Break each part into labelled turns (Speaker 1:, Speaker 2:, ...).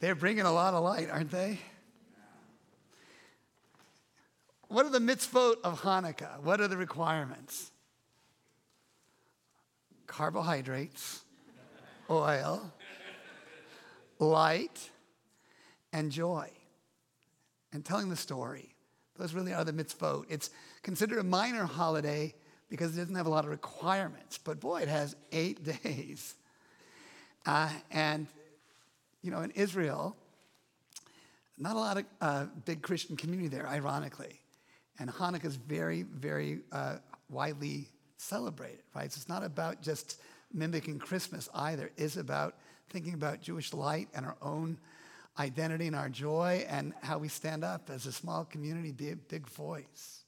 Speaker 1: They're bringing a lot of light, aren't they? What are the mitzvot of Hanukkah? What are the requirements? Carbohydrates, oil, light, and joy. And telling the story. Those really are the mitzvot. It's considered a minor holiday because it doesn't have a lot of requirements. But boy, it has eight days. Uh, and, you know, in Israel, not a lot of uh, big Christian community there, ironically. And Hanukkah is very, very uh, widely celebrated, right? So it's not about just mimicking Christmas either. It's about thinking about Jewish light and our own identity and our joy and how we stand up as a small community, be a big voice.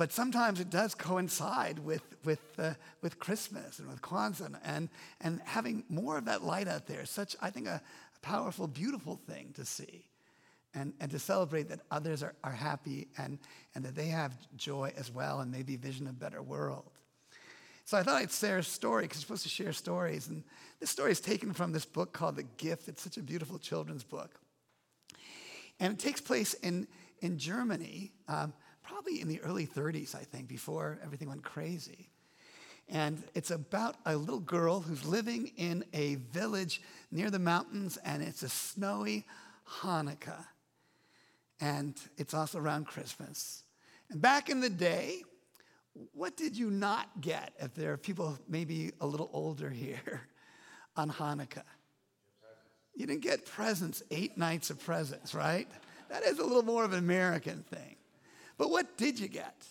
Speaker 1: But sometimes it does coincide with, with, uh, with Christmas and with Kwanzaa and, and having more of that light out there. Such, I think, a, a powerful, beautiful thing to see and, and to celebrate that others are, are happy and, and that they have joy as well and maybe vision of a better world. So I thought I'd share a story because you're supposed to share stories. And this story is taken from this book called The Gift. It's such a beautiful children's book. And it takes place in, in Germany. Um, probably in the early 30s, I think, before everything went crazy. And it's about a little girl who's living in a village near the mountains, and it's a snowy Hanukkah. And it's also around Christmas. And back in the day, what did you not get if there are people maybe a little older here on Hanukkah? You didn't get presents, eight nights of presents, right? That is a little more of an American thing. But what did you get?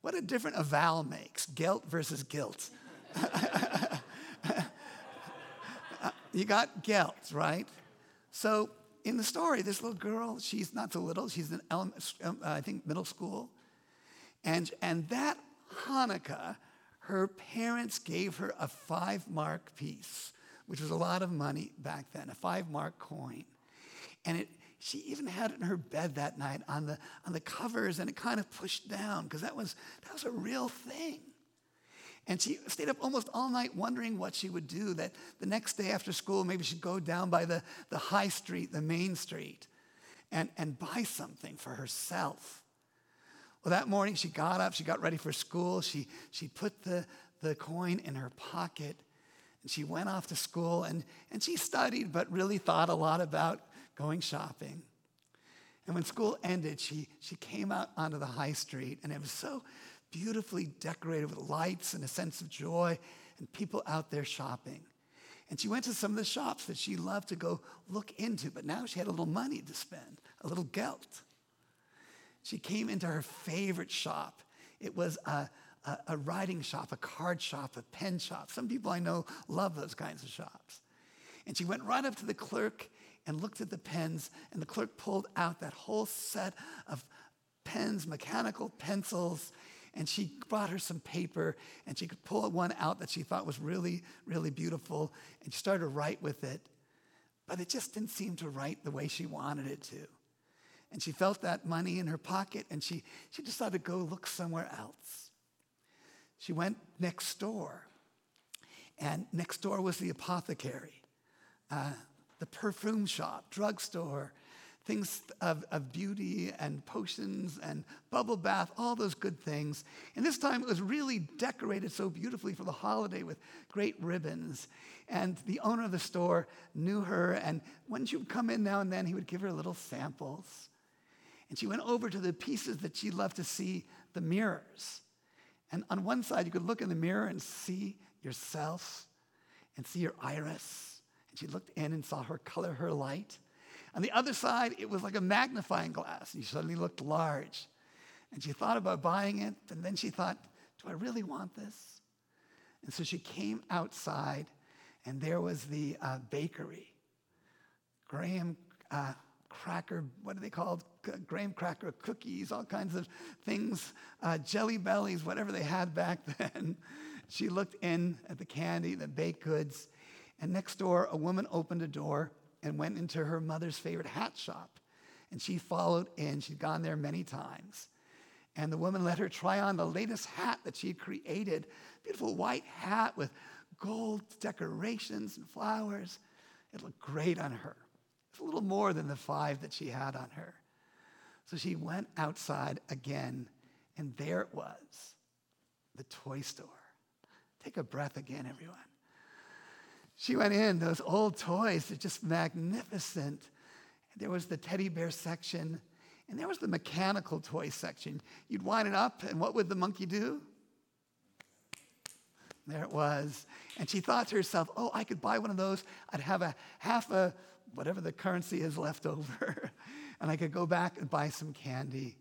Speaker 1: What a different a vowel makes guilt versus guilt. you got guilt, right? So in the story, this little girl, she's not so little, she's in, um, I think, middle school. And, and that Hanukkah, her parents gave her a five mark piece, which was a lot of money back then, a five mark coin. And it, she even had it in her bed that night on the, on the covers and it kind of pushed down because that was, that was a real thing. And she stayed up almost all night wondering what she would do. That the next day after school, maybe she'd go down by the, the high street, the main street, and, and buy something for herself. Well, that morning she got up, she got ready for school, she, she put the, the coin in her pocket, and she went off to school and, and she studied, but really thought a lot about going shopping. And when school ended, she, she came out onto the high street, and it was so beautifully decorated with lights and a sense of joy, and people out there shopping. And she went to some of the shops that she loved to go look into, but now she had a little money to spend, a little gelt. She came into her favorite shop. It was a, a, a writing shop, a card shop, a pen shop. Some people I know love those kinds of shops. And she went right up to the clerk and looked at the pens, and the clerk pulled out that whole set of pens, mechanical pencils, and she brought her some paper, and she could pull one out that she thought was really, really beautiful, and she started to write with it. But it just didn't seem to write the way she wanted it to. And she felt that money in her pocket, and she, she decided to go look somewhere else. She went next door, and next door was the apothecary. Uh, the perfume shop, drugstore, things of, of beauty and potions and bubble bath, all those good things. And this time it was really decorated so beautifully for the holiday with great ribbons. And the owner of the store knew her, and when she would come in now and then, he would give her little samples. And she went over to the pieces that she loved to see the mirrors. And on one side, you could look in the mirror and see yourself and see your iris and she looked in and saw her color, her light. On the other side, it was like a magnifying glass. And she suddenly looked large. And she thought about buying it, and then she thought, do I really want this? And so she came outside, and there was the uh, bakery. Graham uh, cracker, what are they called? graham cracker cookies, all kinds of things, uh, jelly bellies, whatever they had back then. she looked in at the candy, the baked goods, and next door, a woman opened a door and went into her mother's favorite hat shop. And she followed in. She'd gone there many times. And the woman let her try on the latest hat that she had created beautiful white hat with gold decorations and flowers. It looked great on her. It's a little more than the five that she had on her. So she went outside again, and there it was the toy store. Take a breath again, everyone. She went in, those old toys are just magnificent. There was the teddy bear section, and there was the mechanical toy section. You'd wind it up, and what would the monkey do? There it was. And she thought to herself, oh, I could buy one of those. I'd have a half a whatever the currency is left over, and I could go back and buy some candy.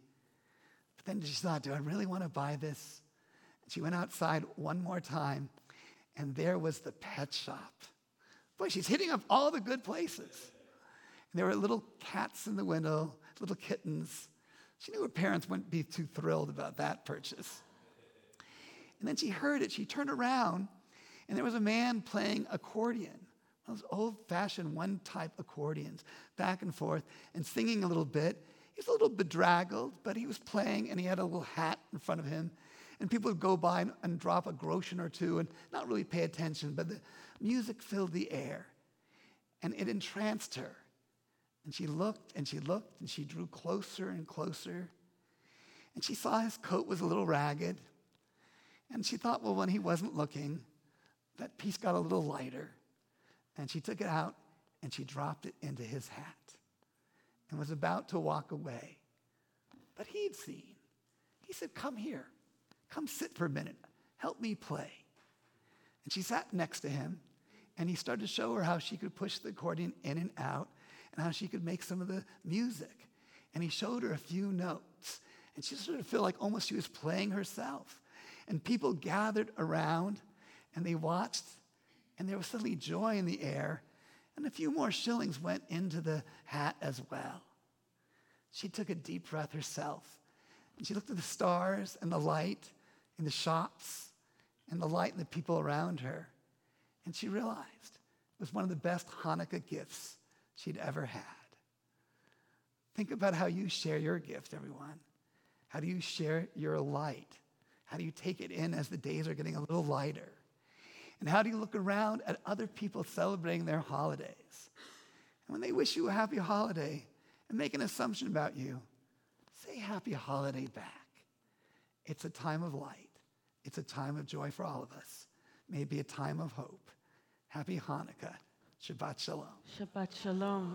Speaker 1: But then she thought, do I really want to buy this? She went outside one more time, and there was the pet shop. Boy, she's hitting up all the good places. And there were little cats in the window, little kittens. She knew her parents wouldn't be too thrilled about that purchase. And then she heard it. She turned around, and there was a man playing accordion, those old fashioned one type accordions, back and forth, and singing a little bit. He was a little bedraggled, but he was playing, and he had a little hat in front of him. And people would go by and, and drop a groschen or two and not really pay attention, but the music filled the air, and it entranced her. And she looked and she looked and she drew closer and closer. And she saw his coat was a little ragged. And she thought, well, when he wasn't looking, that piece got a little lighter. And she took it out and she dropped it into his hat and was about to walk away. But he'd seen. He said, Come here. Come sit for a minute. Help me play. And she sat next to him and he started to show her how she could push the accordion in and out and how she could make some of the music. And he showed her a few notes. And she started to feel like almost she was playing herself. And people gathered around and they watched, and there was suddenly joy in the air. And a few more shillings went into the hat as well. She took a deep breath herself. And she looked at the stars and the light in the shops and the light and the people around her. And she realized it was one of the best Hanukkah gifts she'd ever had. Think about how you share your gift, everyone. How do you share your light? How do you take it in as the days are getting a little lighter? And how do you look around at other people celebrating their holidays? And when they wish you a happy holiday and make an assumption about you, say happy holiday back. It's a time of light. It's a time of joy for all of us. Maybe a time of hope. Happy Hanukkah. Shabbat Shalom.
Speaker 2: Shabbat Shalom.